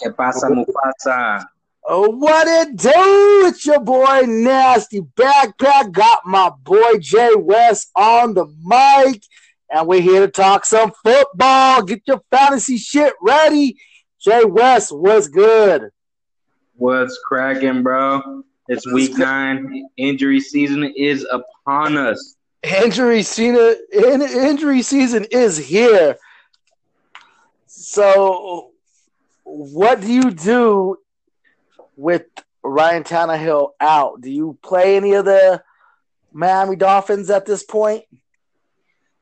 ¿Qué pasa, Mufasa? Oh, what it do? It's your boy Nasty Backpack. Got my boy Jay West on the mic, and we're here to talk some football. Get your fantasy shit ready. Jay West, what's good? What's cracking, bro? It's week nine. Injury season is upon us. Injury season, injury season is here. So, what do you do with Ryan Tannehill out? Do you play any of the Miami Dolphins at this point?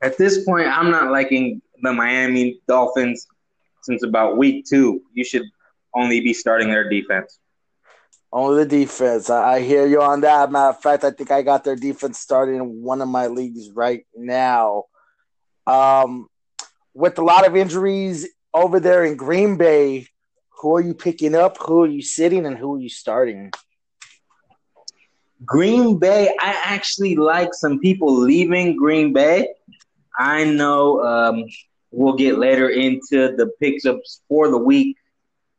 At this point, I'm not liking the Miami Dolphins since about week two. You should only be starting their defense. Only the defense. I, hear you on that. Matter of fact, I think I got their defense started in one of my leagues right now. Um, with a lot of injuries over there in Green Bay, who are you picking up? Who are you sitting, and who are you starting? Green Bay, I actually like some people leaving Green Bay. I know um, we'll get later into the picks ups for the week,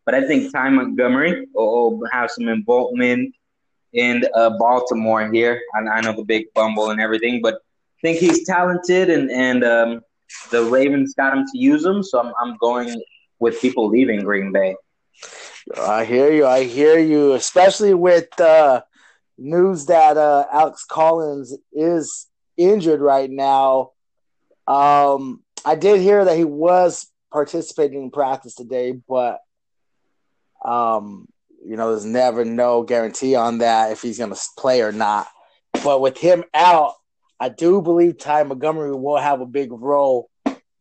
but I think Ty Montgomery will have some involvement in uh, Baltimore here. I, I, know the big bumble and everything, but I think he's talented, and and um, the Ravens got him to use him. So I'm I'm going with people leaving Green Bay. I hear you. I hear you, especially with uh, news that uh, Alex Collins is injured right now. Um, I did hear that he was participating in practice today, but um, you know, there's never no guarantee on that if he's going to play or not. But with him out, I do believe Ty Montgomery will have a big role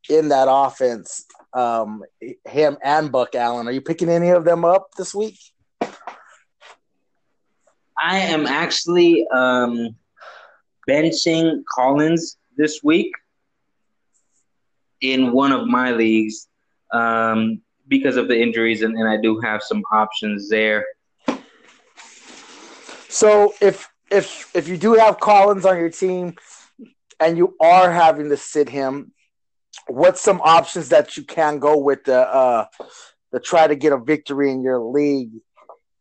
in that offense um, him and Buck Allen. Are you picking any of them up this week? I am actually um, benching Collins this week in one of my leagues um, because of the injuries, and, and I do have some options there. So if if if you do have Collins on your team and you are having to sit him, what's some options that you can go with to uh to try to get a victory in your league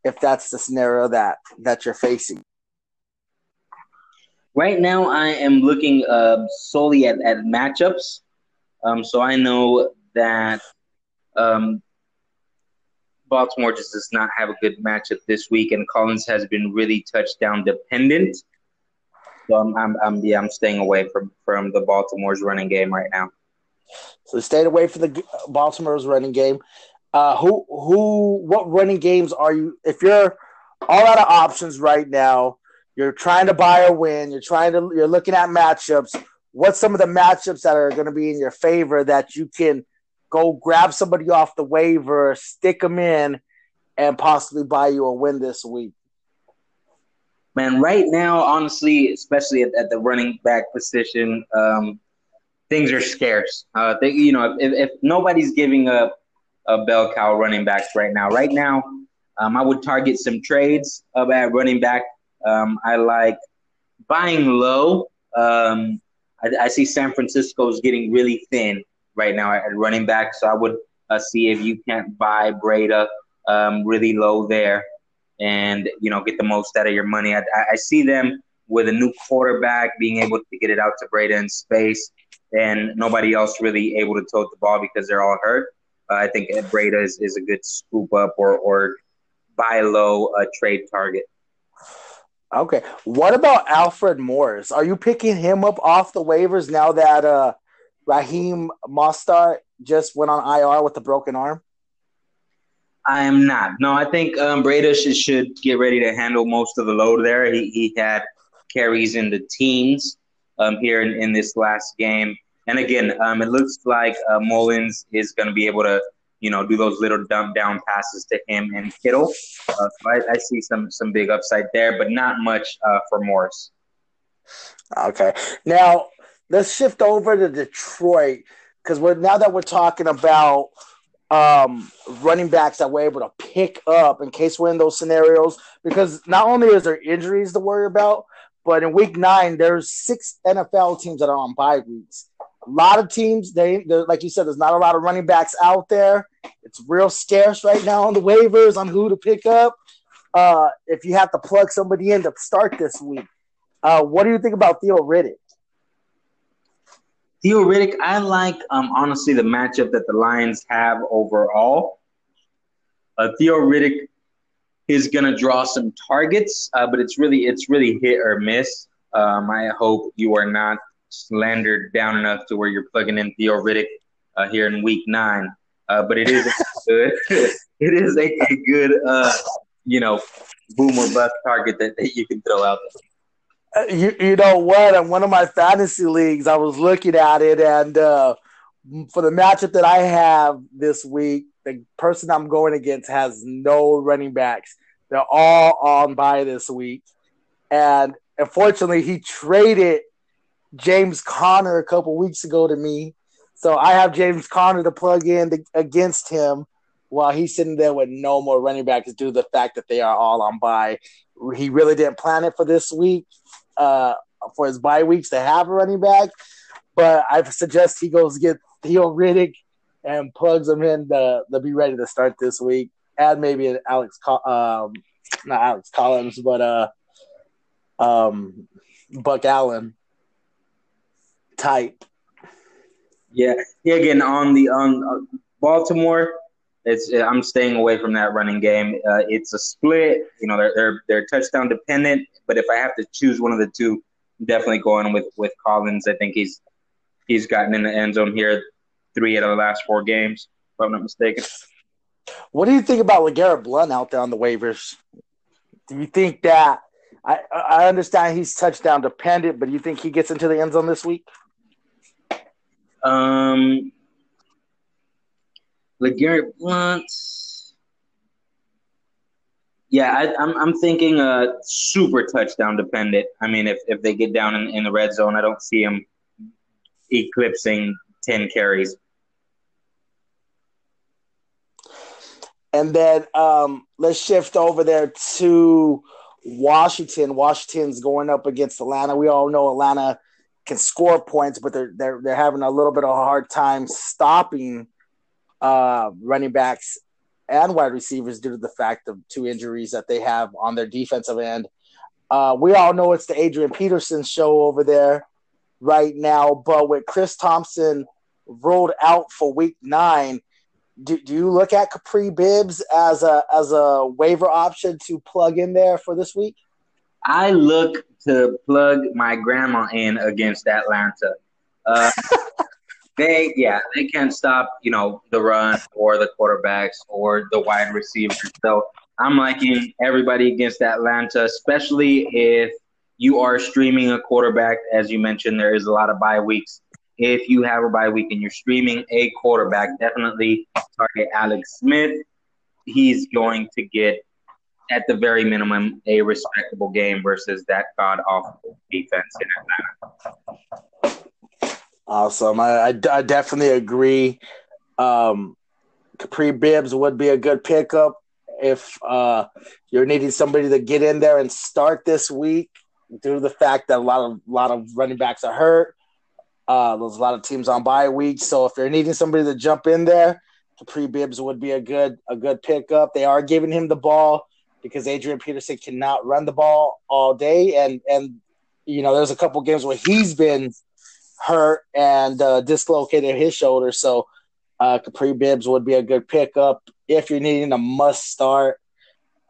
if that's the scenario that that you're facing? Right now i am looking uh solely at, at matchups. Um so i know that um baltimore just does not have a good matchup this week and collins has been really touchdown dependent. So i'm i'm, I'm yeah i'm staying away from from the baltimore's running game right now so stayed away from the Baltimore's running game. Uh, who who what running games are you? If you're all out of options right now, you're trying to buy a win. You're trying to you're looking at matchups. What's some of the matchups that are going to be in your favor that you can go grab somebody off the waiver, stick them in, and possibly buy you a win this week? Man, right now, honestly, especially at, at the running back position, um, things are scarce. Uh, they, you know, if, if nobody's giving up a bell cow running backs right now, right now, um, I would target some trades of at running back. Um, I like buying low. Um, I, I, see San Francisco is getting really thin right now at running back, so I would uh, see if you can't buy Breida um, really low there, and you know get the most out of your money. I, I see them with a new quarterback being able to get it out to Breida in space and nobody else really able to tote the ball because they're all hurt. Uh, I think Ed Breida is, is a good scoop up or, or buy low uh, trade target. Okay. What about Alfred Morris? Are you picking him up off the waivers now that uh, Raheem Mostert just went on IR with a broken arm? I am not. No, I think um, Breida should, should get ready to handle most of the load there. He, he had carries in the teens um, here in, in this last game. And again, um, it looks like uh, Mullens is going to be able to, you know, do those little dump down passes to him and Kittle. Uh, so I, I, see some some big upside there, but not much uh, for Morris. Okay, now let's shift over to Detroit because we're now that we're talking about um, running backs that we're able to pick up in case we're in those scenarios. Because not only is there injuries to worry about, but in week nine, there's six NFL teams that are on bye weeks. A lot of teams, they like you said, there's not a lot of running backs out there. It's real scarce right now on the waivers on who to pick up. Uh, if you have to plug somebody in to start this week, uh, what do you think about Theo Riddick? Theo Riddick, I like um, honestly the matchup that the Lions have overall. Uh, Theo Riddick is going to draw some targets, uh, but it's really it's really hit or miss. Um, I hope you are not slandered down enough to where you're plugging in Theo Riddick uh, here in Week Nine. Uh, but it is good. it is a, a good, uh, you know, boom or bust target that, that you can throw out there. Uh, you, you know what? In one of my fantasy leagues, I was looking at it, and uh, for the matchup that I have this week, the person I'm going against has no running backs. They're all on by this week, and unfortunately, he traded James Conner a couple weeks ago to me. So I have James Conner to plug in against him while he's sitting there with no more running backs due to the fact that they are all on bye. He really didn't plan it for this week, uh, for his bye weeks to have a running back. But I suggest he goes get Theo Riddick and plugs him in to, to be ready to start this week. Add maybe an Alex, um, not Alex Collins, but uh, um, Buck Allen type. Yeah, yeah. Again, on the on uh, Baltimore, it's I'm staying away from that running game. Uh, it's a split. You know, they're, they're they're touchdown dependent. But if I have to choose one of the two, definitely going with with Collins. I think he's he's gotten in the end zone here three out of the last four games, if I'm not mistaken. What do you think about LeGarrette Blunt out there on the waivers? Do you think that I I understand he's touchdown dependent, but do you think he gets into the end zone this week? Um, LeGarrette Blunt. Yeah, I, am I'm, I'm thinking uh super touchdown dependent. I mean, if, if they get down in, in the red zone, I don't see him eclipsing ten carries. And then um, let's shift over there to Washington. Washington's going up against Atlanta. We all know Atlanta can score points, but they're they're they're having a little bit of a hard time stopping uh, running backs and wide receivers due to the fact of two injuries that they have on their defensive end. Uh, we all know it's the Adrian Peterson show over there right now, but with Chris Thompson rolled out for Week Nine, do, do you look at Kapri Bibbs as a as a waiver option to plug in there for this week? I look to plug my grandma in against Atlanta. Uh, they, yeah, they can't stop, you know, the run or the quarterbacks or the wide receivers. So I'm liking everybody against Atlanta, especially if you are streaming a quarterback. As you mentioned, there is a lot of bye weeks. If you have a bye week and you're streaming a quarterback, definitely target Alex Smith. He's going to get at the very minimum, a respectable game versus that god awful defense in Atlanta. Awesome. I, I, I definitely agree. Um, Kapri Bibbs would be a good pickup if uh, you're needing somebody to get in there and start this week due to the fact that a lot of lot of running backs are hurt. Uh, there's a lot of teams on bye week, so if you're needing somebody to jump in there, Kapri Bibbs would be a good a good pickup. They are giving him the ball because Adrian Peterson cannot run the ball all day, and and you know there's a couple games where he's been hurt and uh, dislocated his shoulder. So uh, Kapri Bibbs would be a good pickup if you're needing a must start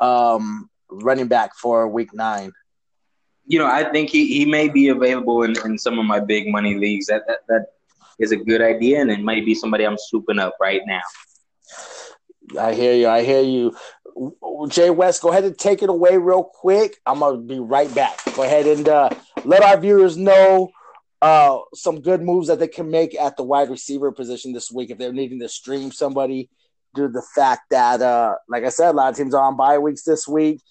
um, running back for Week Nine. You know, I think he, he may be available in, in some of my big money leagues. That, that that is a good idea, and it might be somebody I'm swooping up right now. I hear you. I hear you. Jay West, go ahead and take it away real quick. I'm gonna be right back. Go ahead and uh, let our viewers know uh, some good moves that they can make at the wide receiver position this week if they're needing to stream somebody due to the fact that, uh, like I said, a lot of teams are on bye weeks this week,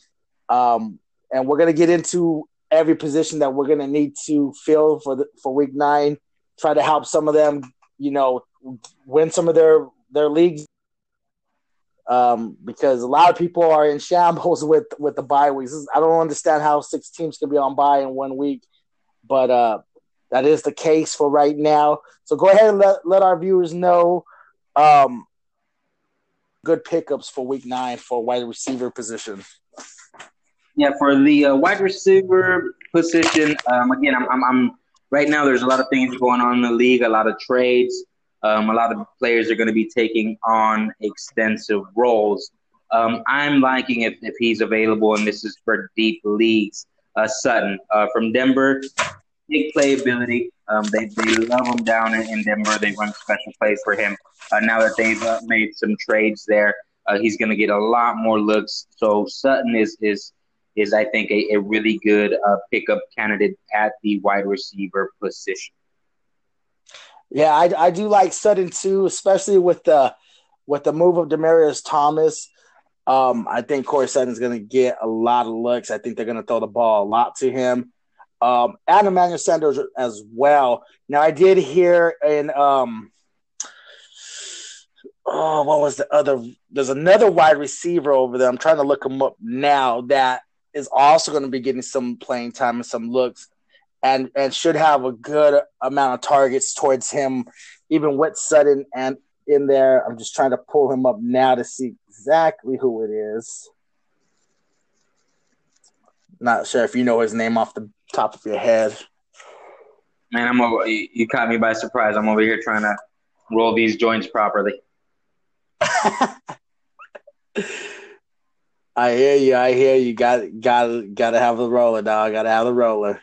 um, and we're gonna get into every position that we're gonna need to fill for the, for week nine. Try to help some of them, you know, win some of their their leagues um, because a lot of people are in shambles with with the bye weeks. I don't understand how six teams can be on bye in one week, but uh, that is the case for right now. So go ahead and let, let our viewers know um, good pickups for week nine for wide receiver position. Yeah, for the uh, wide receiver position, um, again, I'm, I'm, I'm, right now. There's a lot of things going on in the league, a lot of trades. Um, a lot of players are going to be taking on extensive roles. Um, I'm liking if, if he's available, and this is for deep leagues. Uh, Sutton uh, from Denver, big playability. Um, they, they love him down in, Denver. They run special plays for him. Uh, now that they've uh, made some trades there, uh, he's going to get a lot more looks. So Sutton is is is I think a, a really good uh, pickup candidate at the wide receiver position. Yeah, I, I do like Sutton too, especially with the with the move of Demaryius Thomas. Um, I think Corey Sutton's going to get a lot of looks. I think they're going to throw the ball a lot to him. Um, and Emmanuel Sanders as well. Now, I did hear in um, oh, what was the other? There's another wide receiver over there. I'm trying to look him up now. That is also going to be getting some playing time and some looks, and and should have a good amount of targets towards him, even with Sutton and in there. I'm just trying to pull him up now to see exactly who it is. Not sure if you know his name off the top of your head. Man, I'm over. You caught me by surprise. I'm over here trying to roll these joints properly. I hear you. I hear you. Got got got to have the roller, dog. Got to have the roller.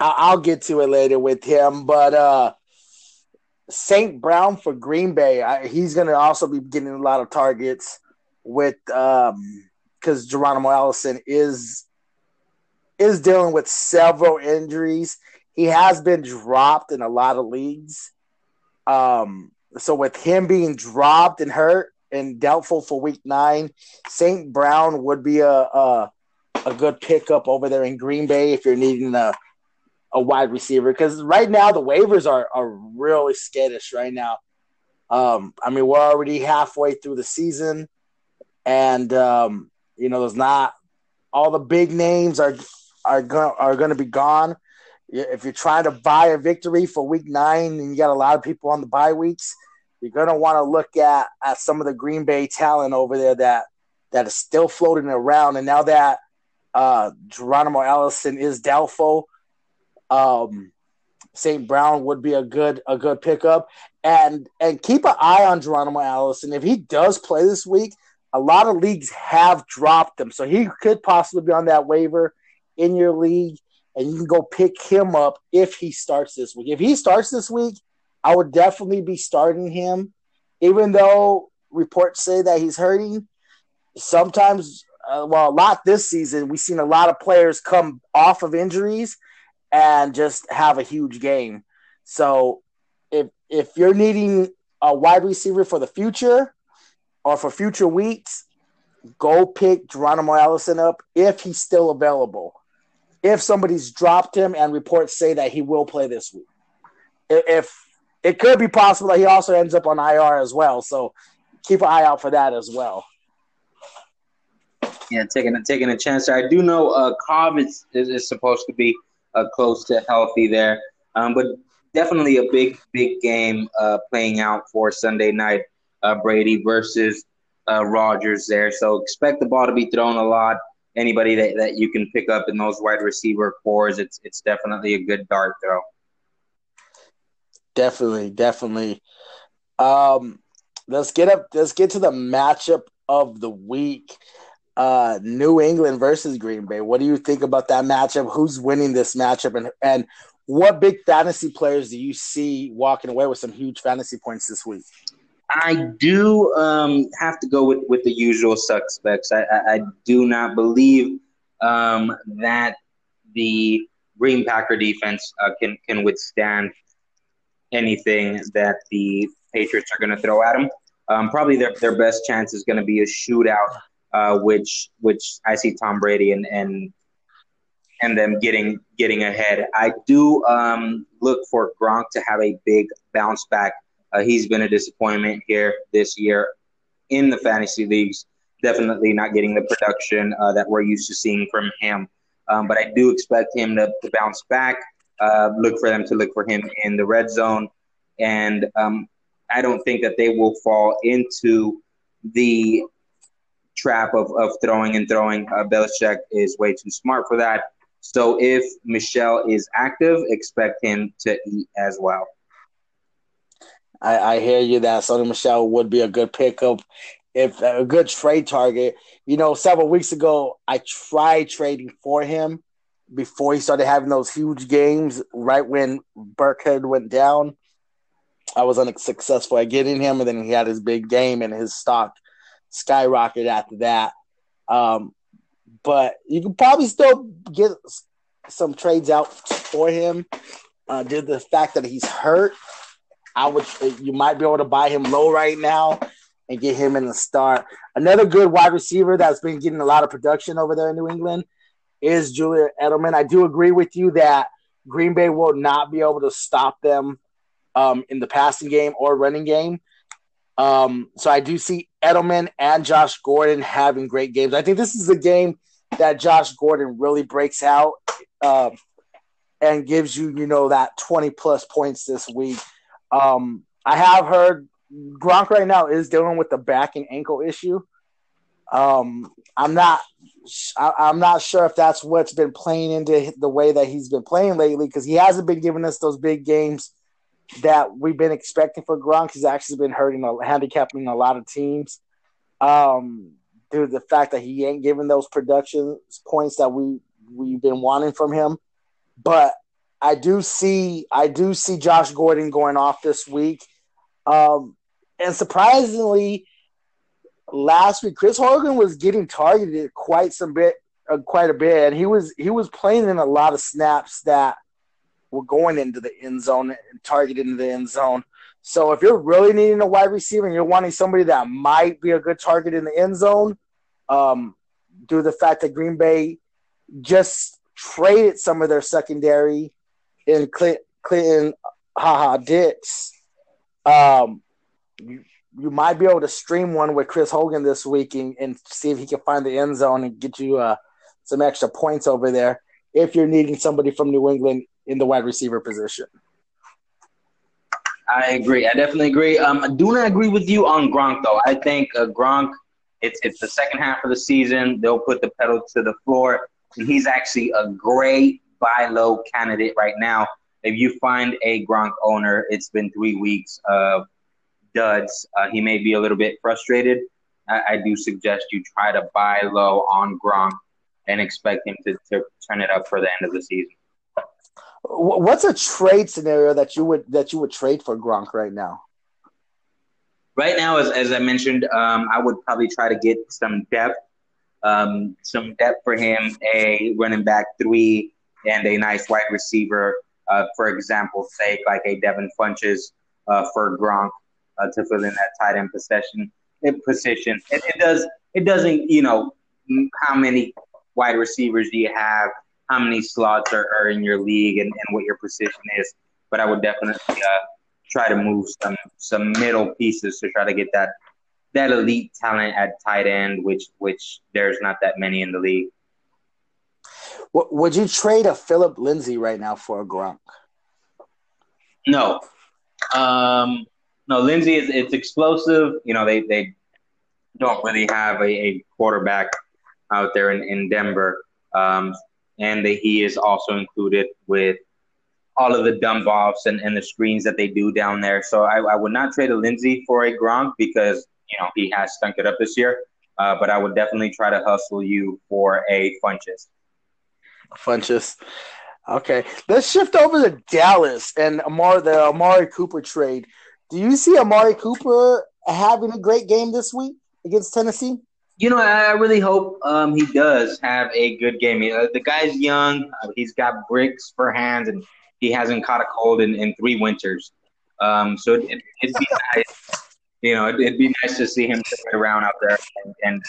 I'll, get to it later with him, but uh St. Brown for Green Bay. I, he's going to also be getting a lot of targets with um because Geronimo Allison is is dealing with several injuries. He has been dropped in a lot of leagues. Um, so with him being dropped and hurt and doubtful for Week Nine, St. Brown would be a, a a good pickup over there in Green Bay if you're needing a a wide receiver because right now the waivers are are really skittish right now. Um, I mean, we're already halfway through the season, and um, you know, there's not all the big names are are going are to be gone. If you're trying to buy a victory for Week Nine and you got a lot of people on the bye weeks, you're going to want to look at at some of the Green Bay talent over there that that is still floating around. And now that uh, Geronimo Allison is doubtful um, St. Brown would be a good a good pickup, and and keep an eye on Geronimo Allison if he does play this week. A lot of leagues have dropped him, so he could possibly be on that waiver in your league, and you can go pick him up if he starts this week. If he starts this week, I would definitely be starting him, even though reports say that he's hurting. Sometimes, uh, well, a lot this season, we've seen a lot of players come off of injuries and just have a huge game. So if if you're needing a wide receiver for the future or for future weeks, go pick Geronimo Allison up if he's still available. If somebody's dropped him and reports say that he will play this week. If it could be possible that he also ends up on IR as well. So keep an eye out for that as well. Yeah, taking a taking a chance. I do know uh Cobb is, is, is supposed to be uh, close to healthy there. Um, but definitely a big, big game uh, playing out for Sunday night. Uh, Brady versus uh, Rodgers there. So expect the ball to be thrown a lot. Anybody that, that you can pick up in those wide receiver cores, it's it's definitely a good dart throw. Definitely, definitely. Um, let's get up. Let's get to the matchup of the week uh, New England versus Green Bay. What do you think about that matchup? Who's winning this matchup, and and what big fantasy players do you see walking away with some huge fantasy points this week? I do um, have to go with, with the usual suspects. I, I, I do not believe um, that the Green Packer defense uh, can can withstand anything that the Patriots are going to throw at them. Um, probably their, their best chance is going to be a shootout uh, which which I see Tom Brady and and and them getting getting ahead. I do um, look for Gronk to have a big bounce back. Uh, he's been a disappointment here this year in the fantasy leagues. Definitely not getting the production uh, that we're used to seeing from him. um, but I do expect him to, to bounce back. Uh, look for them to look for him in the red zone, and um, I don't think that they will fall into the trap of, of throwing and throwing. Uh, Belichick is way too smart for that. So if Michel is active, expect him to eat as well. I, I hear you that Sony Michel would be a good pickup if a good trade target. You know, several weeks ago, I tried trading for him before he started having those huge games right when Burkhead went down. I was unsuccessful at getting him, and then he had his big game, and his stock skyrocketed after that. Um, but you can probably still get some trades out for him. Uh, due to the fact that he's hurt, I would you might be able to buy him low right now and get him in the start. Another good wide receiver that's been getting a lot of production over there in New England is Julian Edelman. I do agree with you that Green Bay will not be able to stop them um, in the passing game or running game. Um, so I do see Edelman and Josh Gordon having great games. I think this is a game that Josh Gordon really breaks out uh, and gives you, you know, that 20 plus points this week. Um, I have heard Gronk right now is dealing with the back and ankle issue. Um, I'm not, I, am not sure if that's what's been playing into the way that he's been playing lately because he hasn't been giving us those big games that we've been expecting for Gronk. He's actually been hurting, handicapping a lot of teams. Um, due to the fact that he ain't giving those production points that we we've been wanting from him. But I do see I do see Josh Gordon going off this week. Um, and surprisingly, last week Chris Hogan was getting targeted quite some bit, uh, quite a bit, and he was he was playing in a lot of snaps that were going into the end zone and targeted into the end zone. So if you're really needing a wide receiver and you're wanting somebody that might be a good target in the end zone, um, due to the fact that Green Bay just traded some of their secondary in Clinton, haha Dix, um, you, you might be able to stream one with Chris Hogan this week and, and see if he can find the end zone and get you uh, some extra points over there if you're needing somebody from New England in the wide receiver position. I agree. I definitely agree. Um, I do not agree with you on Gronk though. I think uh, Gronk, it's it's the second half of the season. They'll put the pedal to the floor, and he's actually a great buy low candidate right now. If you find a Gronk owner, it's been three weeks of duds. Uh, he may be a little bit frustrated. I, I, do suggest you try to buy low on Gronk and expect him to, to turn it up for the end of the season. What's a trade scenario that you would that you would trade for Gronk right now? Right now, as, as I mentioned, um, I would probably try to get some depth, um, some depth for him, a running back three, and a nice wide receiver. Uh, for example, sake like a Devin Funchess uh, for Gronk uh, to fill in that tight end position. Position. It, it does. It doesn't. You know, how many wide receivers do you have? How many slots are, are in your league and, and what your position is. But I would definitely uh, try to move some some middle pieces to try to get that that elite talent at tight end, which which there's not that many in the league. Would you trade a Philip Lindsay right now for a Gronk? No, um, no. Lindsay is it's explosive. You know they they don't really have a, a quarterback out there in, in Denver. Um, and that he is also included with all of the dump offs and, and the screens that they do down there. So I, I would not trade a Lindsay for a Gronk because you know he has stunk it up this year. Uh, but I would definitely try to hustle you for a Funchess. Funchess. Okay, let's shift over to Dallas and Amari, the Amari Cooper trade. Do you see Amari Cooper having a great game this week against Tennessee? You know, I really hope um, he does have a good game. You know, the guy's young. Uh, he's got bricks for hands, and he hasn't caught a cold in, in three winters. Um, so it, would be nice. You know, it, would be nice to see him sit around out there and, and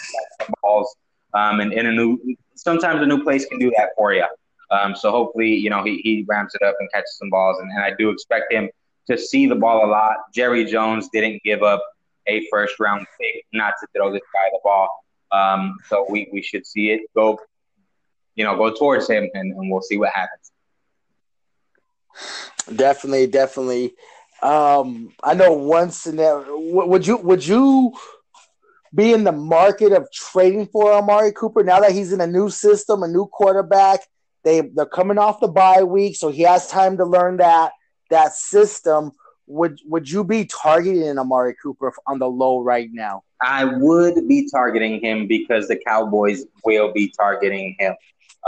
balls. Um, and in a new, sometimes a new place can do that for you. Um, so hopefully, you know, he, he ramps it up and catches some balls. And, and I do expect him to see the ball a lot. Jerry Jones didn't give up a first round pick not to throw this guy the ball. Um, so we, we should see it go, you know, go towards him, and, and we'll see what happens. Definitely, definitely. Um, I know one scenario. Would you would you be in the market of trading for Amari Cooper now that he's in a new system, a new quarterback? They they're coming off the bye week, so he has time to learn that that system. Would would you be targeting Amari Cooper on the low right now? I would be targeting him because the Cowboys will be targeting him.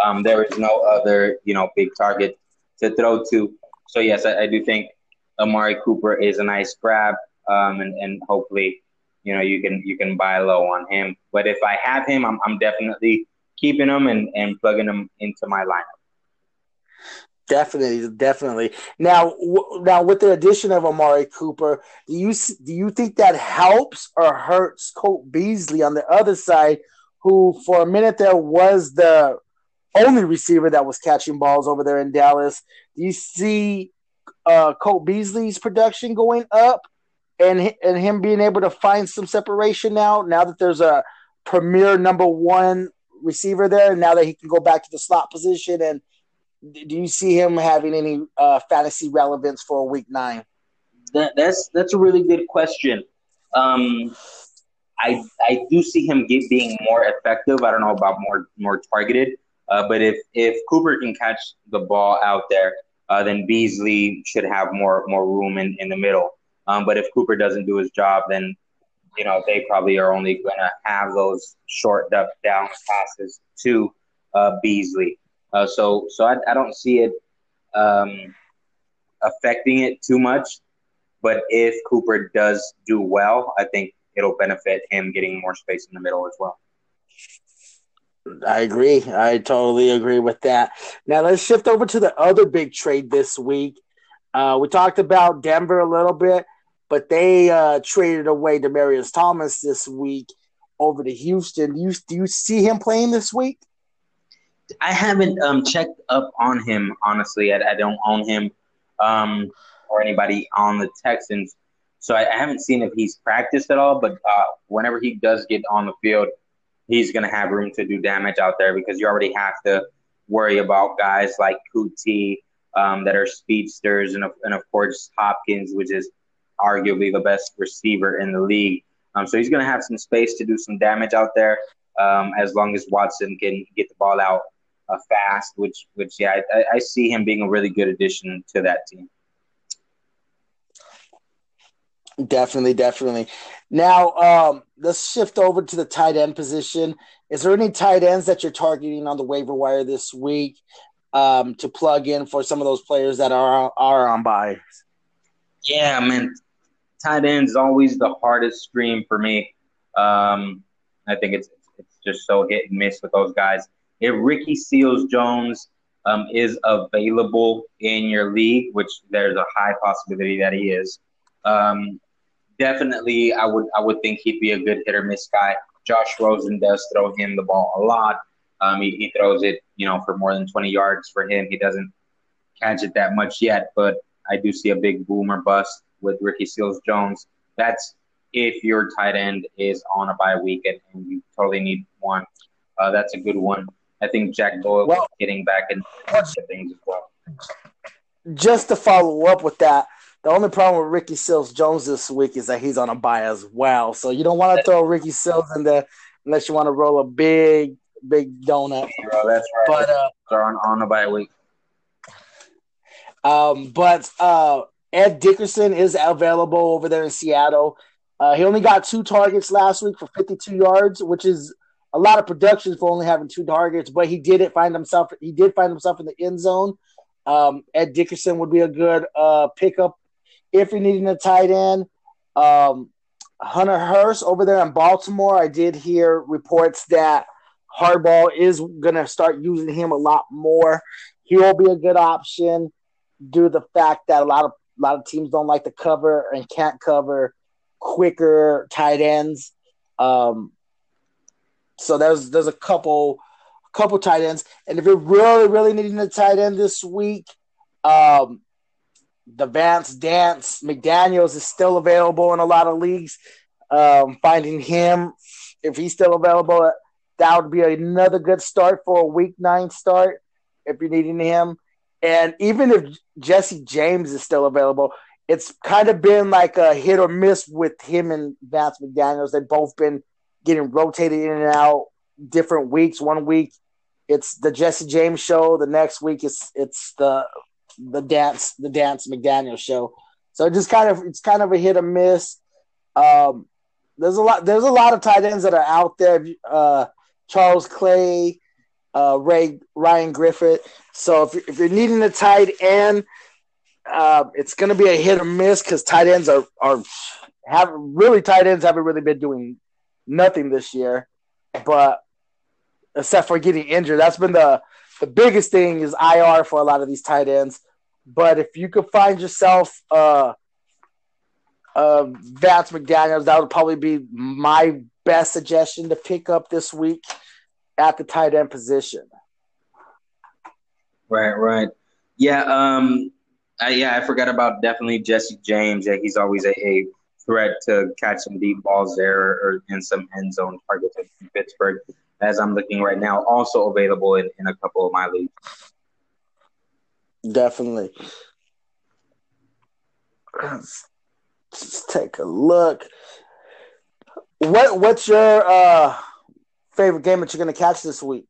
Um, there is no other, you know, big target to throw to. So yes, I, I do think Amari Cooper is a nice grab, um, and, and hopefully, you know, you can you can buy low on him. But if I have him, I'm, I'm definitely keeping him and, and plugging him into my lineup. Definitely, definitely. Now, w- now with the addition of Amari Cooper, do you do you think that helps or hurts Cole Beasley on the other side, who for a minute there was the only receiver that was catching balls over there in Dallas? Do you see uh, Cole Beasley's production going up, and and him being able to find some separation now? Now that there's a premier number one receiver there, now that he can go back to the slot position and do you see him having any uh, fantasy relevance for week nine? That, that's that's a really good question. Um, I I do see him get, being more effective. I don't know about more more targeted, uh, but if if Cooper can catch the ball out there, uh, then Beasley should have more more room in, in the middle. Um, but if Cooper doesn't do his job, then you know they probably are only going to have those short duck down passes to uh, Beasley. Uh, so so I, I don't see it um, affecting it too much. But if Cooper does do well, I think it'll benefit him getting more space in the middle as well. I agree. I totally agree with that. Now let's shift over to the other big trade this week. Uh, we talked about Denver a little bit, but they uh, traded away Demaryius Thomas this week over to Houston. Do you, do you see him playing this week? I haven't um, checked up on him honestly. I, I don't own him um, or anybody on the Texans, so I, I, haven't seen if he's practiced at all. But uh, whenever he does get on the field, he's going to have room to do damage out there because you already have to worry about guys like Coutee um, that are speedsters, and of, and of course Hopkins, which is arguably the best receiver in the league. Um, so he's going to have some space to do some damage out there um, as long as Watson can get the ball out uh, fast, which which yeah, I, I see him being a really good addition to that team. Definitely, definitely. Now, um, let's shift over to the tight end position. Is there any tight ends that you're targeting on the waiver wire this week um, to plug in for some of those players that are are on buys? Yeah, I mean, tight end is always the hardest stream for me. Um, I think it's just so hit and miss with those guys if Ricky Seals Jones um, is available in your league, which there's a high possibility that he is, um, definitely I would I would think he'd be a good hit or miss guy. Josh Rosen does throw him the ball a lot. Um, he, he throws it, you know, for more than 20 yards for him. He doesn't catch it that much yet, but I do see a big boomer bust with Ricky Seals Jones. That's if your tight end is on a bye week and, you totally need one. Uh, that's a good one. I think Jack Doyle well, getting back into things as well. Just to follow up with that, the only problem with Ricky Seals Jones this week is that he's on a bye as well. So you don't want to throw Ricky Sills in there unless you want to roll a big, big donut. Bro, that's right. But uh, they're on, on a bye week. Um, but uh, Ed Dickson is available over there in Seattle. Uh, he only got two targets last week for 52 yards, which is a lot of production for only having two targets, but he did it find himself. He did find himself in the end zone. Um, Ed Dickson would be a good uh, pickup if you're needing a tight end. Um, Hunter Hurst over there in Baltimore. I did hear reports that Harbaugh is going to start using him a lot more. He will be a good option due to the fact that a lot of a lot of teams don't like to cover and can't cover quicker tight ends. Um, so there's there's a couple couple tight ends, and if you're really really needing a tight end this week, um, the Vance Dance McDaniels is still available in a lot of leagues. Um, finding him if he's still available that would be another good start for a week nine start if you're needing him. And even if Jesse James is still available, it's kind of been like a hit or miss with him and Vance McDaniels. They've both been getting rotated in and out different weeks. One week it's the Jesse James show. The next week it's it's the the dance the dance McDaniel show. So it just kind of it's kind of a hit or miss. Um, there's a lot there's a lot of tight ends that are out there. Uh, Charles Clay, uh, Ray Ryan Griffith. So if if you're needing a tight end, uh, it's going to be a hit or miss because tight ends are are have really tight ends haven't really been doing nothing this year, but except for getting injured, that's been the the biggest thing is IR for a lot of these tight ends. But if you could find yourself uh, uh, Vance McDaniels, that would probably be my best suggestion to pick up this week at the tight end position. Right, right. Yeah, um, I, yeah, I forgot about definitely Jesse James. Yeah, he's always a, a threat to catch some deep balls there or in some end zone targets in Pittsburgh. As I'm looking right now, also available in, in a couple of my leagues. Definitely. Let's take a look. What what's your uh, favorite game that you're gonna catch this week?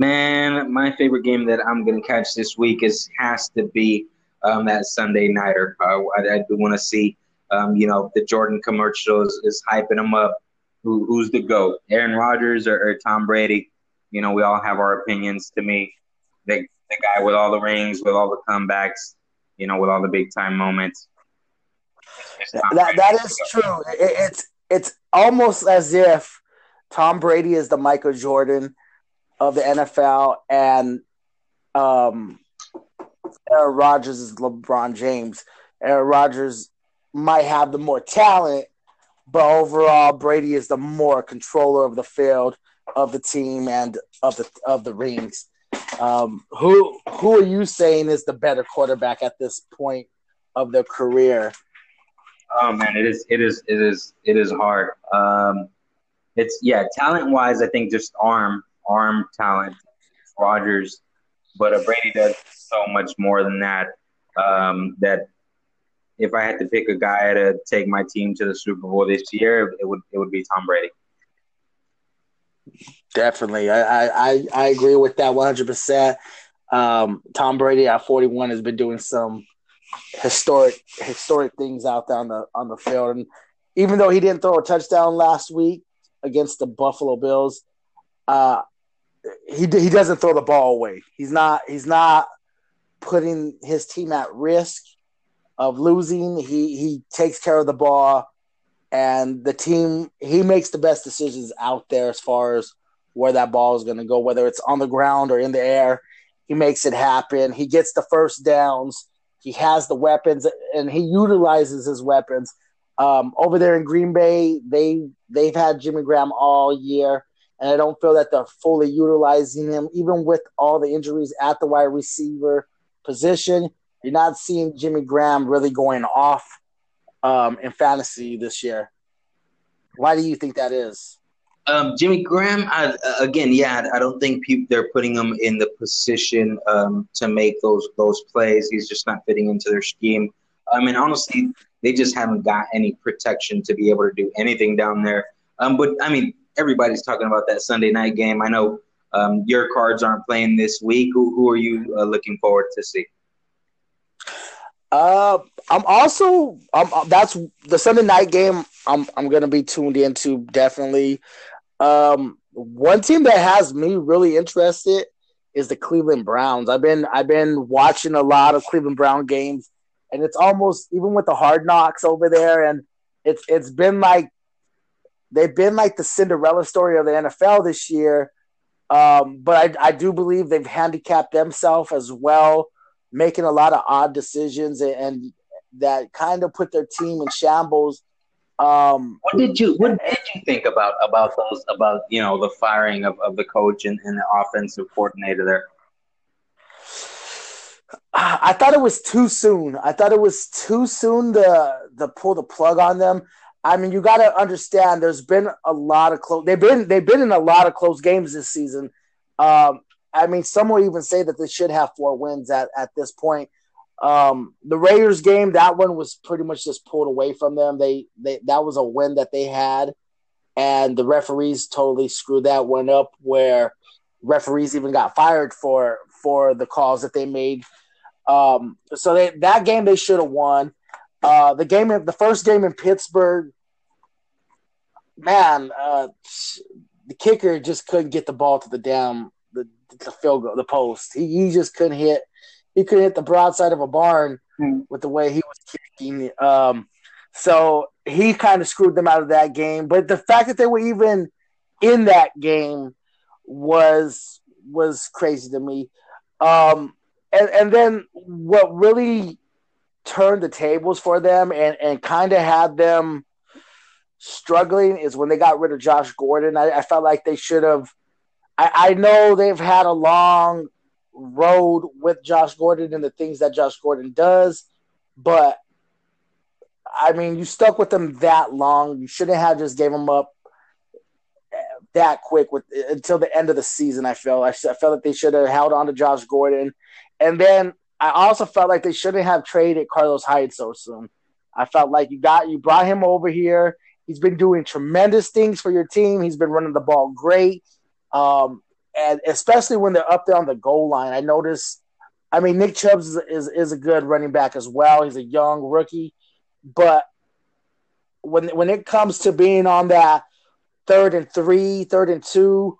Man, my favorite game that I'm gonna catch this week is has to be um, that Sunday nighter. Uh, I, I, do want to see, um, you know, the Jordan commercials is hyping them up. Who, who's the goat, Aaron Rodgers or, or, Tom Brady? You know, we all have our opinions. To me, the the guy with all the rings, with all the comebacks, you know, with all the big time moments. That that is true. It, it's it's almost as if Tom Brady is the Michael Jordan of the NFL, and um, Aaron Rodgers is LeBron James. Aaron Rodgers might have the more talent, but overall, Brady is the more controller of the field, of the team, and of the of the rings. Um, who who are you saying is the better quarterback at this point of their career? Oh man, it is it is it is it is hard. Um, it's yeah, talent wise, I think just arm arm talent, Rodgers, but a Brady does so much more than that. Um, that if I had to pick a guy to take my team to the Super Bowl this year, it would it would be Tom Brady. Definitely, I I, I agree with that one hundred percent. Um, Tom Brady at forty one has been doing some historic historic things out there on the on the field, and even though he didn't throw a touchdown last week against the Buffalo Bills, uh, he he doesn't throw the ball away. He's not he's not putting his team at risk of losing. He he takes care of the ball, and the team he makes the best decisions out there as far as where that ball is going to go, whether it's on the ground or in the air. He makes it happen. He gets the first downs. He has the weapons, and he utilizes his weapons. Um, over there in Green Bay, they they've had Jimmy Graham all year and I don't feel that they're fully utilizing him, even with all the injuries at the wide receiver position. You're not seeing Jimmy Graham really going off um, in fantasy this year. Why do you think that is? Um, Jimmy Graham, I, again, yeah, I don't think people they're putting him in the position um, to make those those plays. He's just not fitting into their scheme. I mean, honestly, they just haven't got any protection to be able to do anything down there. Um, but I mean, everybody's talking about that Sunday night game. I know um, your cards aren't playing this week. Who, who are you uh, looking forward to see? Uh, I'm also uh, that's the Sunday night game. I'm I'm gonna be tuned into definitely. Um, one team that has me really interested is the Cleveland Browns. I've been I've been watching a lot of Cleveland Brown games, and it's almost even with the hard knocks over there, and it's it's been like they've been like the Cinderella story of the NFL this year. Um, but I, I do believe they've handicapped themselves as well, making a lot of odd decisions and, and that kind of put their team in shambles. Um, what did you What did you think about about those about you know the firing of, of the coach and, and the offensive coordinator there? I thought it was too soon. I thought it was too soon to to pull the plug on them. I mean, you got to understand. There's been a lot of close. They've been they've been in a lot of close games this season. Um, I mean, some will even say that they should have four wins at at this point. Um, the Raiders game, that one was pretty much just pulled away from them. They they that was a win that they had, and the referees totally screwed that one up. Where referees even got fired for for the calls that they made. Um, so they, that game they should have won. Uh, the game, the first game in Pittsburgh, man, uh, the kicker just couldn't get the ball to the damn the, the field goal, the post. He, he just couldn't hit. He couldn't hit the broadside of a barn mm. with the way he was kicking. Um, so he kind of screwed them out of that game. But the fact that they were even in that game was was crazy to me. Um, and and then what really turned the tables for them and and kind of had them struggling is when they got rid of Josh Gordon. I, I felt like they should have. I, I know they've had a long road with Josh Gordon and the things that Josh Gordon does, but I mean, you stuck with them that long. You shouldn't have just gave them up that quick with until the end of the season. I felt I, I felt like they should have held on to Josh Gordon, and then I also felt like they shouldn't have traded Carlos Hyde so soon. I felt like you got you brought him over here. He's been doing tremendous things for your team. He's been running the ball great, um, and especially when they're up there on the goal line. I noticed. I mean, Nick Chubb is, is, is a good running back as well. He's a young rookie, but when when it comes to being on that third and three, third and two.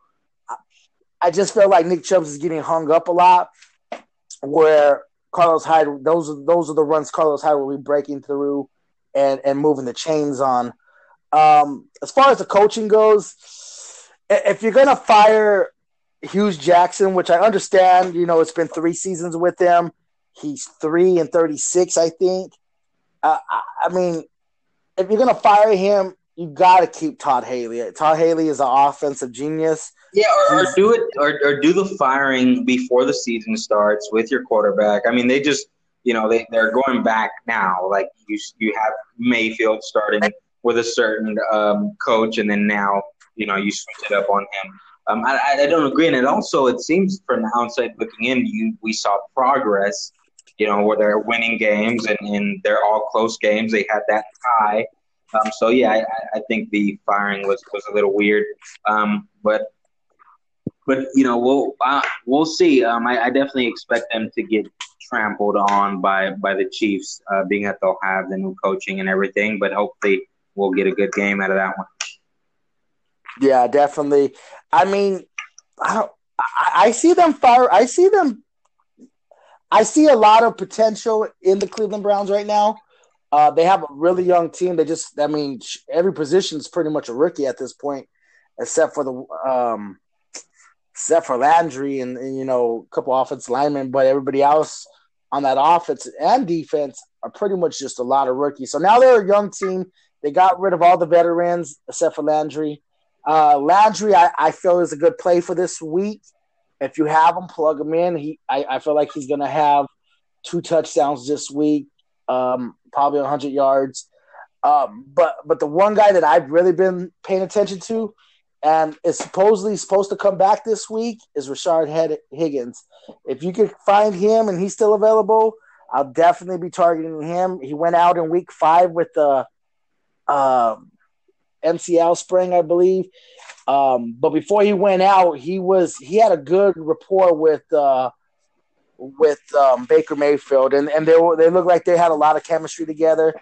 I just feel like Nick Chubb is getting hung up a lot. Where Carlos Hyde, those are those are the runs Carlos Hyde will be breaking through and and moving the chains on. Um, as far as the coaching goes, if you're gonna fire Hue Jackson, which I understand, you know, it's been three seasons with him. He's three and thirty six, I think. Uh, I, I mean, if you're gonna fire him, you got to keep Todd Haley. Todd Haley is an offensive genius. Yeah, or, or do it, or, or do the firing before the season starts with your quarterback. I mean, they just, you know, they they're going back now. Like you, you have Mayfield starting with a certain um, coach, and then now, you know, you switch it up on him. Um, I, I don't agree, and it also it seems from the outside looking in, you we saw progress. You know, where they're winning games and, and they're all close games. They had that tie um, so yeah, I, I, think the firing was, was a little weird, um, but but you know we'll uh, we'll see. Um, I, I, definitely expect them to get trampled on by by the Chiefs, uh, being that they'll have the new coaching and everything. But hopefully, we'll get a good game out of that one. Yeah, definitely. I mean, I, I see them fire. I see them. I see a lot of potential in the Cleveland Browns right now. Uh, they have a really young team. They just, I mean, every position is pretty much a rookie at this point, except for the, um, except for Landry and, and you know a couple offensive linemen. But everybody else on that offense and defense are pretty much just a lot of rookies. So now they're a young team. They got rid of all the veterans except for Landry. Uh, Landry, I, I feel is a good play for this week. If you have him, plug him in. He, I, I feel like he's going to have two touchdowns this week um, probably 100 yards. Um, but but the one guy that I've really been paying attention to, and is supposedly supposed to come back this week, is Rashard Higgins. If you could find him and he's still available, I'll definitely be targeting him. He went out in week five with the uh, MCL sprain, I believe. Um, but before he went out, he was he had a good rapport with uh, with um, Baker Mayfield, and and they were, they looked like they had a lot of chemistry together.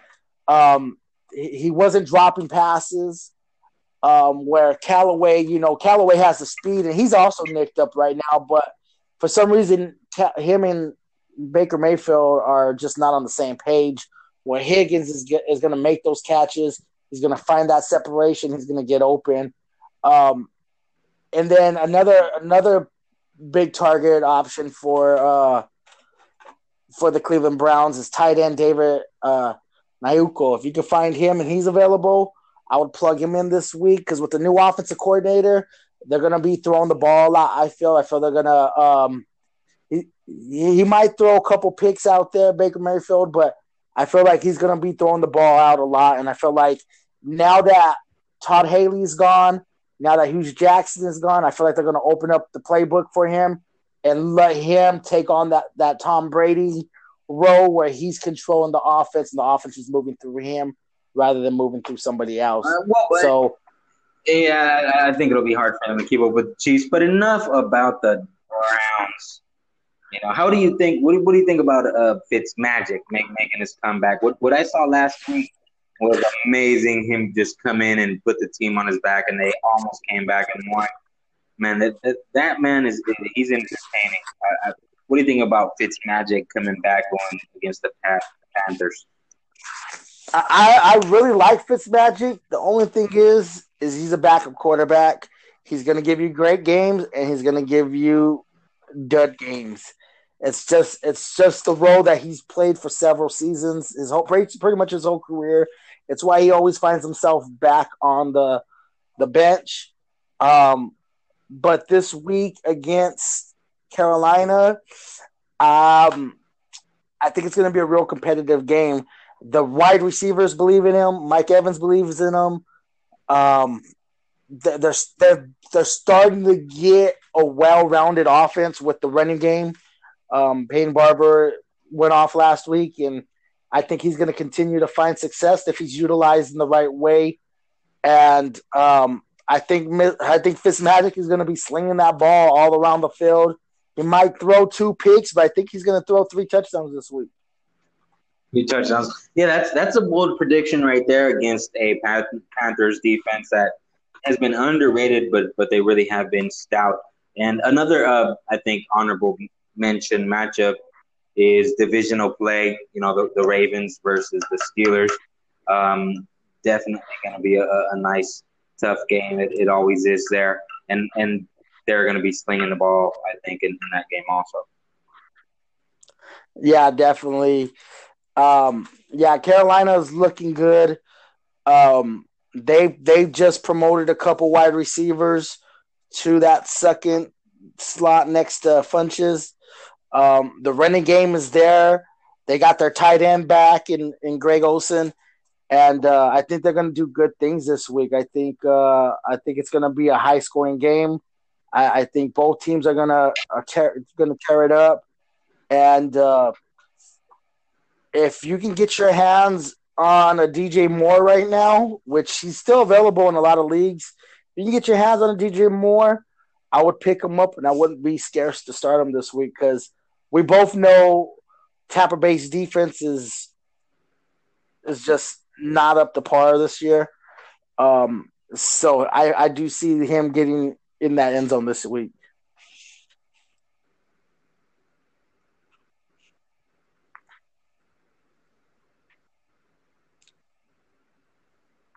Um, he, wasn't dropping passes. Um, where Callaway, you know, Callaway has the speed, and he's also nicked up right now. But for some reason, him and Baker Mayfield are just not on the same page. Where Higgins is get, is going to make those catches, he's going to find that separation, he's going to get open. Um, and then another another big target option for uh, for the Cleveland Browns is tight end David uh, Njoku. If you can find him and he's available, I would plug him in this week because with the new offensive coordinator, they're gonna be throwing the ball a lot. I feel. I feel they're gonna. Um, he he might throw a couple picks out there, Baker Mayfield, but I feel like he's gonna be throwing the ball out a lot, and I feel like now that Todd Haley's gone, now that Hue Jackson is gone, I feel like they're going to open up the playbook for him and let him take on that that Tom Brady role where he's controlling the offense and the offense is moving through him rather than moving through somebody else. Uh, well, so, yeah, I think it'll be hard for them to keep up with the Chiefs. But enough about the Browns. You know, how do you think? What, what do you think about uh, Fitz Magic make, making his comeback? What what I saw last week was amazing. Him just come in and put the team on his back, and they almost came back and won. Man, that that, that man is he's entertaining. I, I, what do you think about Fitz Magic coming back going against the Panthers? I, I really like Fitzmagic. The only thing is, is he's a backup quarterback. He's going to give you great games, and he's going to give you dud games. It's just it's just the role that he's played for several seasons, his whole pretty, pretty much his whole career. It's why he always finds himself back on the the bench. Um, but this week against Carolina, um, I think it's going to be a real competitive game. The wide receivers believe in him. Mike Evans believes in him. Um, they're they're they're starting to get a well-rounded offense with the running game. Um, Peyton Barber went off last week, and I think he's going to continue to find success if he's utilized in the right way. And um, I think I think Fitzmagic is going to be slinging that ball all around the field. He might throw two picks, but I think he's going to throw three touchdowns this week. Three touchdowns. Yeah, that's that's a bold prediction right there against a Panthers defense that has been underrated, but but they really have been stout. And another, uh, I think, honorable mention matchup is divisional play. You know, the, the Ravens versus the Steelers. Um, definitely going to be a, a, nice, tough game. It, it always is there, and and they're going to be slinging the ball. I think in, in that game also. Yeah, definitely. Um, yeah, Carolina's looking good. Um, they they just promoted a couple wide receivers to that second slot next to Funchess. Um, the running game is there. They got their tight end back in, in Greg Olsen, and uh, I think they're going to do good things this week. I think uh, I think it's going to be a high scoring game. I, I, think both teams are going to are going to tear it up, and uh, if you can get your hands on a DJ Moore right now, which he's still available in a lot of leagues. If you can get your hands on a DJ Moore, I would pick him up and I wouldn't be scarce to start him this week because we both know Tampa Bay's defense is is just not up to par this year. Um, so I, I do see him getting in that end zone this week.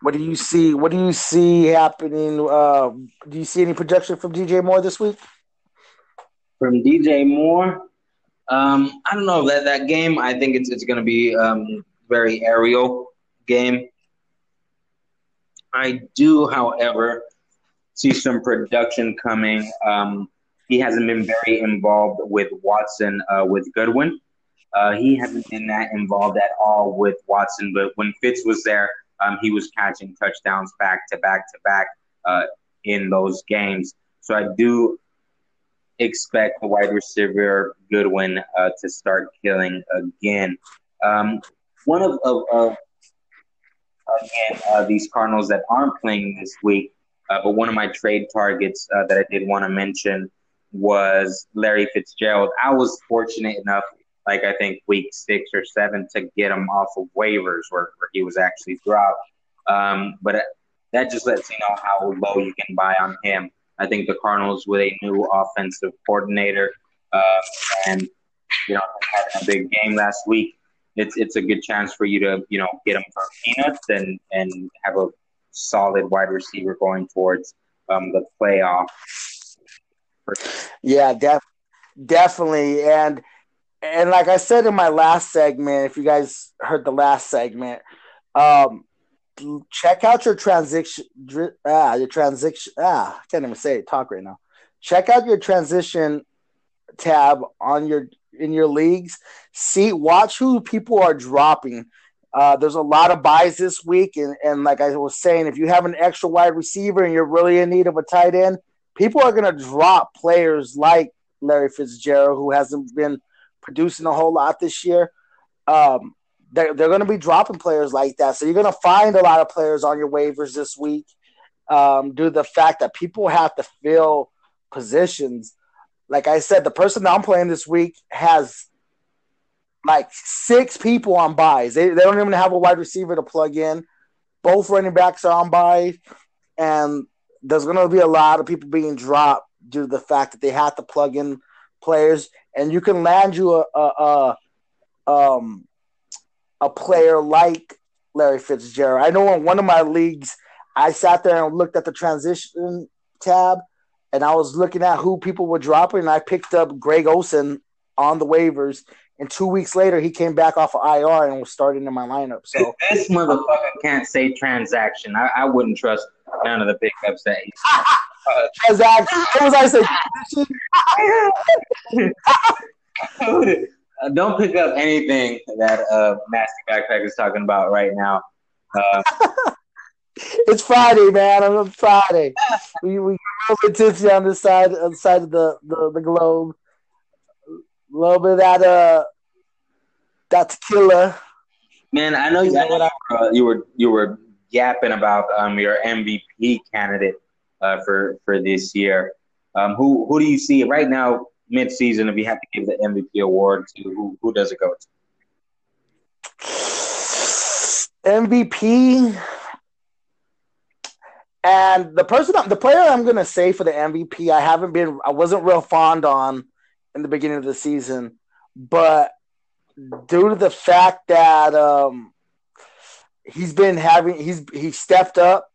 What do you see? What do you see happening? Uh, do you see any projection from DJ Moore this week? From DJ Moore, um, I don't know that that game. I think it's it's going to be um, very aerial game. I do, however, see some production coming. Um, he hasn't been very involved with Watson uh, with Godwin. Uh, he hasn't been that involved at all with Watson, but when Fitz was there, um, he was catching touchdowns back to back to back uh, in those games. So I do expect the wide receiver Godwin uh, to start killing again. Um, one of, of, of again uh, these Cardinals that aren't playing this week, uh, but one of my trade targets uh, that I did want to mention was Larry Fitzgerald. I was fortunate enough like I think week six or seven to get him off of waivers where, where he was actually dropped. Um, but that just lets you know how low you can buy on him. I think the Cardinals with a new offensive coordinator uh, and you know having a big game last week, it's it's a good chance for you to you know get him for peanuts and and have a solid wide receiver going towards um, the playoff. Yeah, def- definitely, and and like I said in my last segment, if you guys heard the last segment, um, check out your transition. Ah, your transition. Ah, I can't even say it. Talk right now. Check out your transition tab on your in your leagues. See, watch who people are dropping Uh, there's a lot of buys this week, and, and like I was saying, if you have an extra wide receiver and you're really in need of a tight end, people are going to drop players like Larry Fitzgerald, who hasn't been producing a whole lot this year. Um, they're, they're going to be dropping players like that. So you're going to find a lot of players on your waivers this week um, due to the fact that people have to fill positions. Like I said, the person that I'm playing this week has like six people on buys. They, they don't even have a wide receiver to plug in. Both running backs are on buys, and there's going to be a lot of people being dropped due to the fact that they have to plug in players. And you can land you a, a, a um a player like Larry Fitzgerald. I know in one of my leagues, I sat there and looked at the transition tab, and I was looking at who people were dropping, and I picked up Greg Olsen on the waivers. And two weeks later, he came back off of IR and was starting in my lineup. So this motherfucker can't say transaction. I, I wouldn't trust none of the pickups that he. Uh, transaction. What was I saying? Uh, don't pick up anything that uh, Nasty Backpack is talking about right now. Uh, it's Friday, man. I'm on Friday. we we a little bit tipsy on this side on the side of the, the, the globe. A little bit of that uh that tequila. Man, I know you, I know uh, you were you were yapping about um your MVP candidate uh, for for this year. Um, who who do you see right now? mid-season, if you have to give the MVP award to who, who does it go to? MVP. And the person, the player I'm going to say for the MVP, I haven't been, I wasn't real fond on in the beginning of the season, but due to the fact that um, he's been having, he's he stepped up.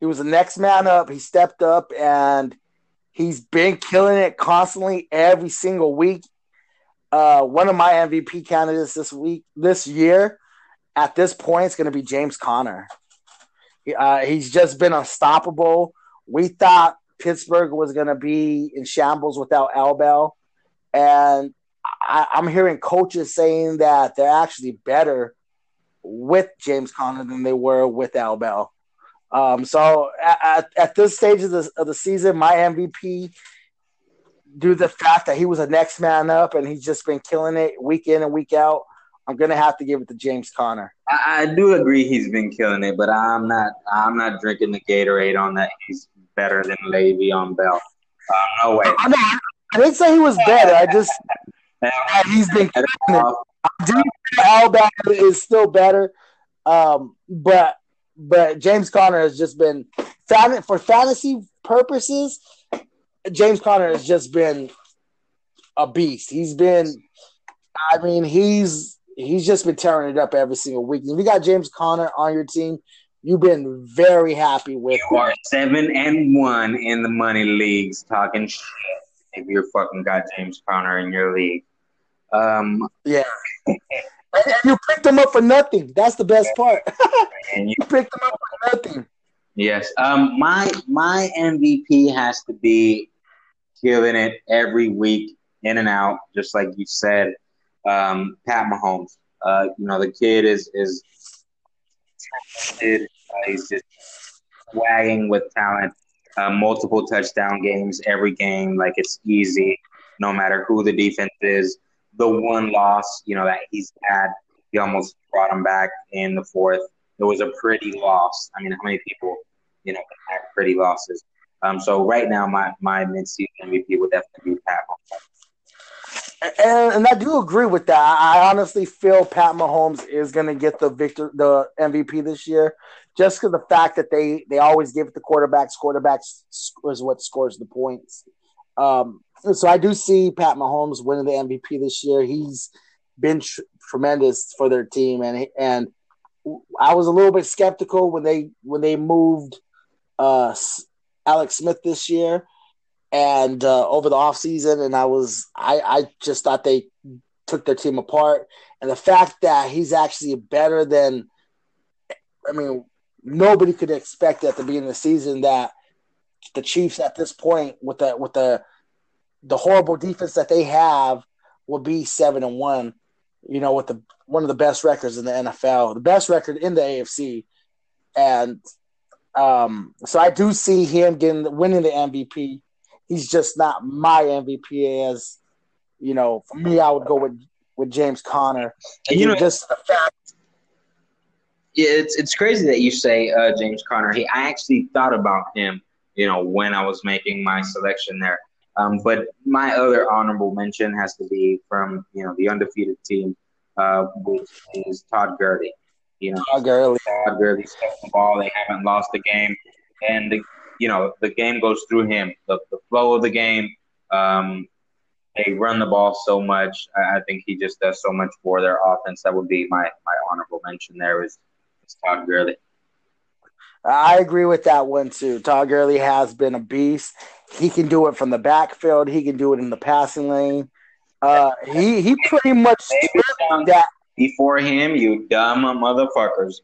He was the next man up. He stepped up and He's been killing it constantly every single week. Uh, one of my MVP candidates this week, this year, at this point, is going to be James Conner. Uh, he's just been unstoppable. We thought Pittsburgh was going to be in shambles without Al Bell, and I, am hearing coaches saying that they're actually better with James Conner than they were with Al Bell. Um, so at, at this stage of the, of the season, my MVP, due to the fact that he was a next man up and he's just been killing it week in and week out, I'm gonna have to give it to James Conner. I, I do agree he's been killing it, but I'm not I'm not drinking the Gatorade on that. He's better than Le'Veon Bell. Uh, no way. I, know, I didn't say he was better. I just he's been killing it. I do Alabama is still better, um, but but James Conner has just been for fantasy purposes. James Conner has just been a beast. He's been, I mean, he's he's just been tearing it up every single week. If you got James Conner on your team, you've been very happy with. You are seven and one in the money leagues, talking shit. If you're fucking got James Conner in your league, um, yeah. And you picked them up for nothing. That's the best part. and you, you picked them up for nothing. Yes. Um. My my MVP has to be killing it every week, in and out, just like you said. Um, Pat Mahomes. Uh, you know the kid is is talented. Uh, he's just swagging with talent. Uh, multiple touchdown games every game, like it's easy, no matter who the defense is the one loss, you know, that he's had, he almost brought him back in the fourth. It was a pretty loss. I mean, how many people, you know, had pretty losses? Um, so right now, my my midseason MVP would definitely be Pat Mahomes. And, and I do agree with that. I honestly feel Pat Mahomes is going to get the victor, the MVP this year, just because the fact that they they always give it to quarterbacks. Quarterbacks is what scores the points. Um, so I do see Pat Mahomes winning the MVP this year. He's been tr- tremendous for their team, and and I was a little bit skeptical when they when they moved uh, Alex Smith this year and uh, over the offseason, and I was I I just thought they took their team apart, and the fact that he's actually better than I mean nobody could expect at the beginning of the season that the Chiefs at this point with the with the the horrible defense that they have will be seven and one. you know, with the one of the best records in the NFL, the best record in the AFC, and um, so I do see him getting winning the MVP. He's just not my MVP. As you know, for me, I would go with with James Conner. And you know, just the fact. Yeah, it's it's crazy that you say uh, James Conner. He, I actually thought about him, you know, when I was making my selection there. Um, but my other honorable mention has to be from you know the undefeated team, uh, which is Todd Gurley. You know, Todd Gurley. Todd Gurley steps the ball. They haven't lost the game, and the, you know the game goes through him. The, the flow of the game. Um, they run the ball so much. I, I think he just does so much for their offense. That would be my my honorable mention. There is, is Todd Gurley. I agree with that one too. Todd Gurley has been a beast. He can do it from the backfield. He can do it in the passing lane. Uh, he he pretty much that before him, you dumb motherfuckers.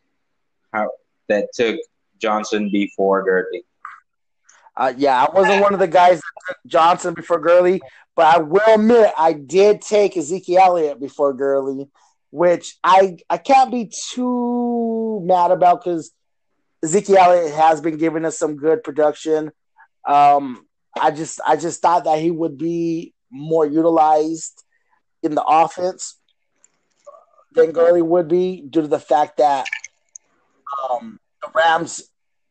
How that took Johnson before Gurley. Uh, yeah, I wasn't one of the guys that took Johnson before Gurley, but I will admit I did take Ezekiel Elliott before Gurley, which I I can't be too mad about because Ezekiel Elliott has been giving us some good production. Um, I just I just thought that he would be more utilized in the offense than Gurley would be due to the fact that um, the Rams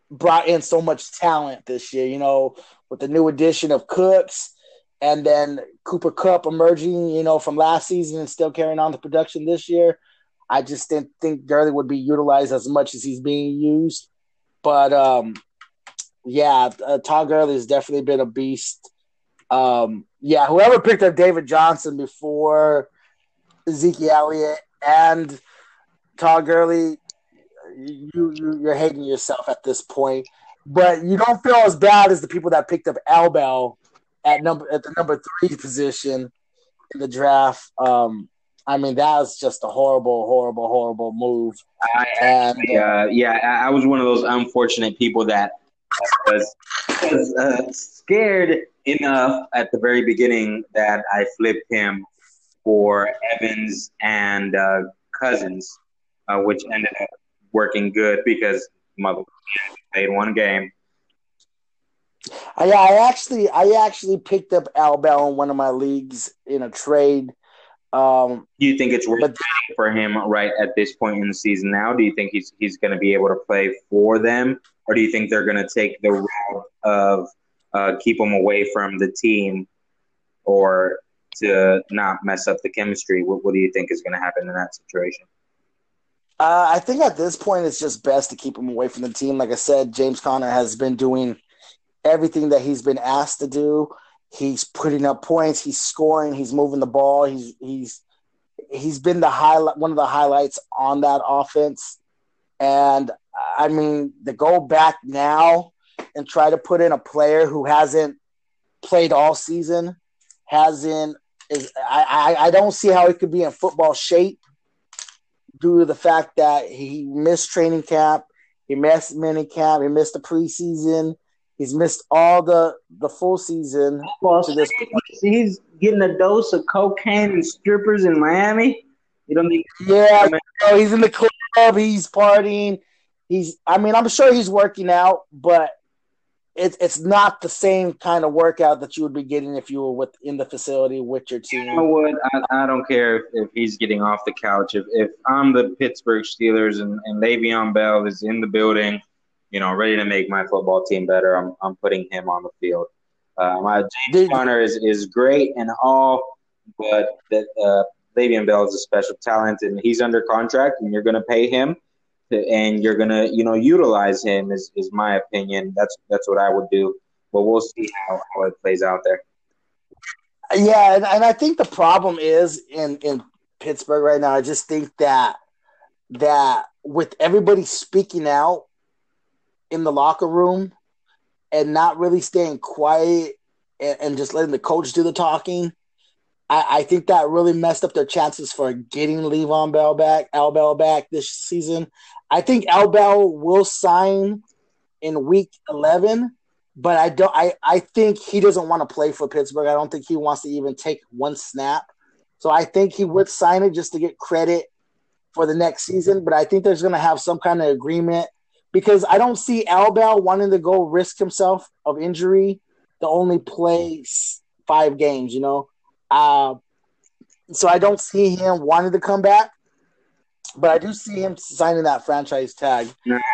brought in so much talent this year. You know, with the new addition of Cooks and then Cooper Kupp emerging, you know, from last season and still carrying on the production this year. I just didn't think Gurley would be utilized as much as he's being used. But um, yeah, uh, Todd Gurley has definitely been a beast. Um, yeah, whoever picked up David Johnson before Ezekiel Elliott and Todd Gurley, you, you you're hating yourself at this point. But you don't feel as bad as the people that picked up Al Bell at number at the number three position in the draft. Um, I mean, that was just a horrible, horrible, horrible move. I actually, and, uh, yeah, I was one of those unfortunate people that was, was uh, scared enough at the very beginning that I flipped him for Evans and uh, Cousins, uh, which ended up working good because mother played one game. I, I actually I actually picked up Al Bell in one of my leagues in a trade um, do you think it's worth but, for him right at this point in the season now? Do you think he's he's going to be able to play for them, or do you think they're going to take the route of uh, keep him away from the team, or to not mess up the chemistry? What, what do you think is going to happen in that situation? Uh, I think at this point it's just best to keep him away from the team. Like I said, James Conner has been doing everything that he's been asked to do. He's putting up points. He's scoring. He's moving the ball. He's he's he's been the highlight one of the highlights on that offense. And I mean, to go back now and try to put in a player who hasn't played all season, hasn't is I, I, I don't see how he could be in football shape due to the fact that he missed training camp, he missed mini camp, he missed the preseason, He's missed all the the full season. Well, to this he's getting a dose of cocaine and strippers in Miami. You don't think? Yeah, he's in the club. He's partying. He's. I mean, I'm sure he's working out, but it's it's not the same kind of workout that you would be getting if you were with in the facility with your team. You know what? I, I don't care if, if he's getting off the couch. If if I'm the Pittsburgh Steelers and, and Le'Veon Bell is in the building you know, ready to make my football team better, I'm, I'm putting him on the field. Uh, my James Conner is, is great and all, but that uh, Le'Veon Bell is a special talent, and he's under contract, and you're going to pay him, and you're going to, you know, utilize him. Is, is my opinion. That's that's what I would do. But we'll see how, how it plays out there. Yeah, and, and I think the problem is in in Pittsburgh right now. I just think that that with everybody speaking out in the locker room and not really staying quiet and, and just letting the coach do the talking, I, I, think that really messed up their chances for getting Le'Veon Bell back, Al Bell back this season. I think Al Bell will sign in week eleven, but I don't. I, I think he doesn't want to play for Pittsburgh. I don't think he wants to even take one snap. So I think he would sign it just to get credit for the next season. But I think there's going to have some kind of agreement because I don't see Albel wanting to go risk himself of injury to only play five games. You know, uh, so I don't see him wanting to come back. But I do see him signing that franchise tag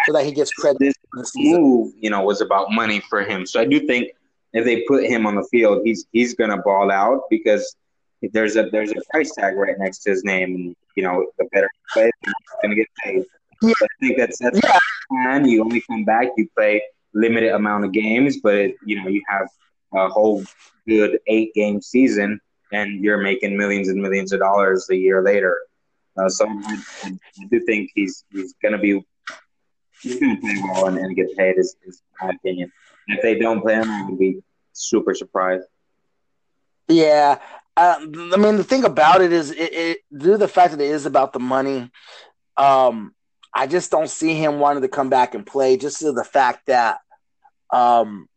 so that he gets credit. This move, you know, was about money for him. So I do think if they put him on the field, he's he's gonna ball out because there's a there's a price tag right next to his name, and you know the better he plays, he's gonna get paid. Yeah. I think that's that's yeah. plan. You only come back, you play limited amount of games, but it, you know you have a whole good eight game season, and you're making millions and millions of dollars a year later. Uh, so I, I, do think he's he's gonna be he's gonna play well and, and get paid. Is, is my opinion. If they don't play him, I would be super surprised. Yeah, uh, I mean the thing about it is, it, it, due to the fact that it is about the money, um, I just don't see him wanting to come back and play. Just to the fact that, um,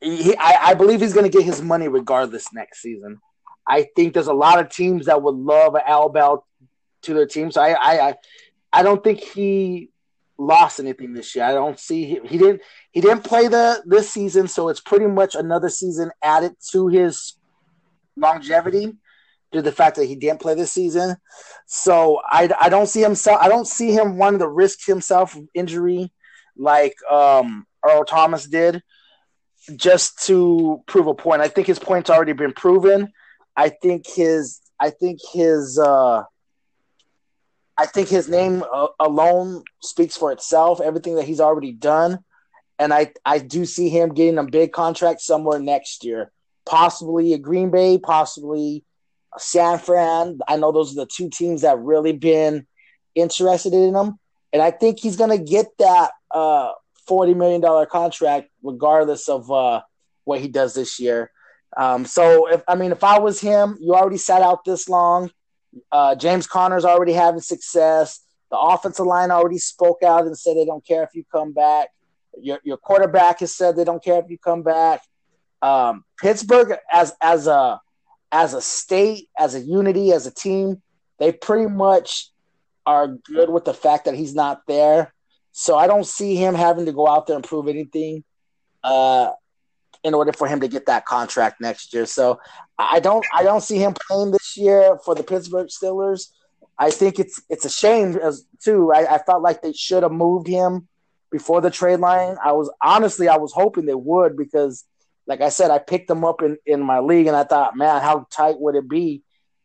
he, I, I believe he's going to get his money regardless next season. I think there's a lot of teams that would love Al Bell to their team. So I, I, I don't think he lost anything this year. I don't see he, he didn't he didn't play the this season, so it's pretty much another season added to his longevity due to the fact that he didn't play this season. So I, I don't see him I don't see him wanting to risk himself injury like um, Earl Thomas did just to prove a point. I think his point's already been proven. I think his I think his uh, I think his name uh, alone speaks for itself. Everything that he's already done, and I I do see him getting a big contract somewhere next year, possibly a Green Bay, possibly San Fran. I know those are the two teams that really been interested in him, and I think he's gonna get that uh, forty million dollar contract regardless of uh, what he does this year. Um, so if I mean, if I was him, you already sat out this long uh, James Conner's already having success. The offensive line already spoke out and said they don't care if you come back. Your, your quarterback has said they don't care if you come back. Um, Pittsburgh, as as a as a state, as a unity, as a team, they pretty much are good with the fact that he's not there. So I don't see him having to go out there and prove anything. Uh, in order for him to get that contract next year. So I don't I don't see him playing this year for the Pittsburgh Steelers. I think it's it's a shame as too. I, I felt like they should have moved him before the trade line. I was honestly I was hoping they would because like I said, I picked them up in, in my league and I thought, man, how tight would it be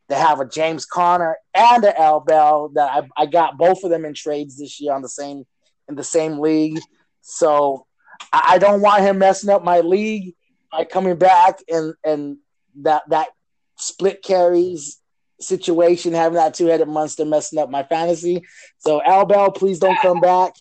to have a James Conner and an Al Bell that I, I got both of them in trades this year on the same in the same league. So I don't want him messing up my league by coming back and and that that split carries situation, having that two headed monster messing up my fantasy. So Al Bell, please don't come back.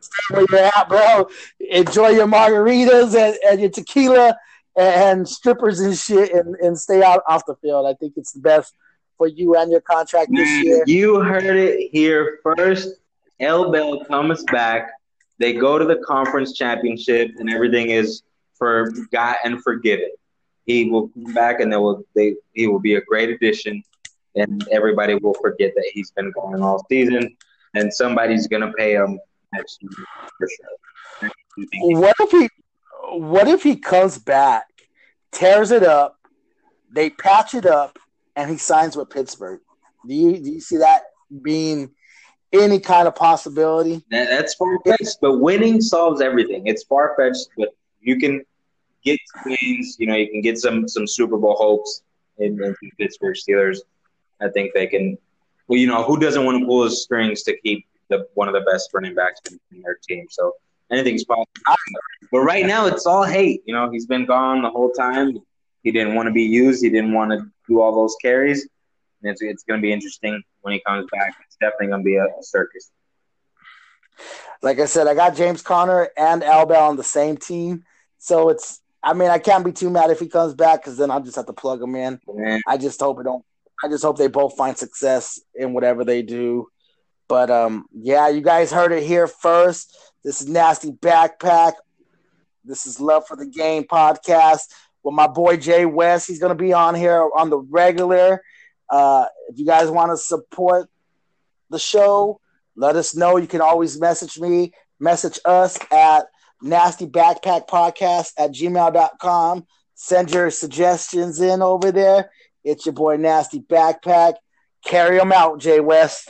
Stay where you're at, bro. Enjoy your margaritas and, and your tequila and strippers and shit and, and stay out off the field. I think it's the best for you and your contract this year. You heard it here first. Al Bell comes back they go to the conference championship, and everything is forgotten and forgiven. He will come back, and they will they he will be a great addition, and everybody will forget that he's been going all season, and somebody's gonna pay him next year for sure. What if he? What if he comes back, tears it up, they patch it up, and he signs with Pittsburgh? Do you do you see that being any kind of possibility. That, that's far fetched, but winning solves everything. It's far fetched, but you can get wins. You know, you can get some some Super Bowl hopes in, in Pittsburgh Steelers. I think they can. Well, you know, who doesn't want to pull the strings to keep the one of the best running backs in their team? So anything's possible. But right now, it's all hate. You know, he's been gone the whole time. He didn't want to be used. He didn't want to do all those carries. And it's, it's going to be interesting when he comes back It's definitely going to be a, a, circus. Like I said, I got James Conner and Al Bell on the same team, so it's. I mean, I can't be too mad if he comes back because then I'll just have to plug him in. Man. I just hope it don't. I just hope they both find success in whatever they do. But um, yeah, you guys heard it here first. This is Nasty Backpack. This is Love for the Game podcast with my boy Jay West. He's gonna be on here on the regular. Uh, if you guys want to support the show, let us know. You can always message me, message us at nasty backpack podcast at gmail.com. Send your suggestions in over there. It's your boy Nasty Backpack. Carry them out, Jay West.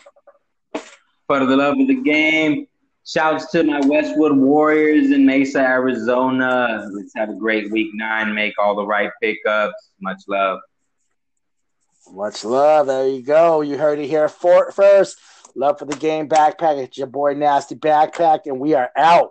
For the love of the game. Shouts to my Westwood Warriors in Mesa, Arizona. Let's have a great week nine. Make all the right pickups. Much love. Much love. There you go. You heard it here for, first. Love for the game backpack. It's your boy Nasty Backpack, and we are out.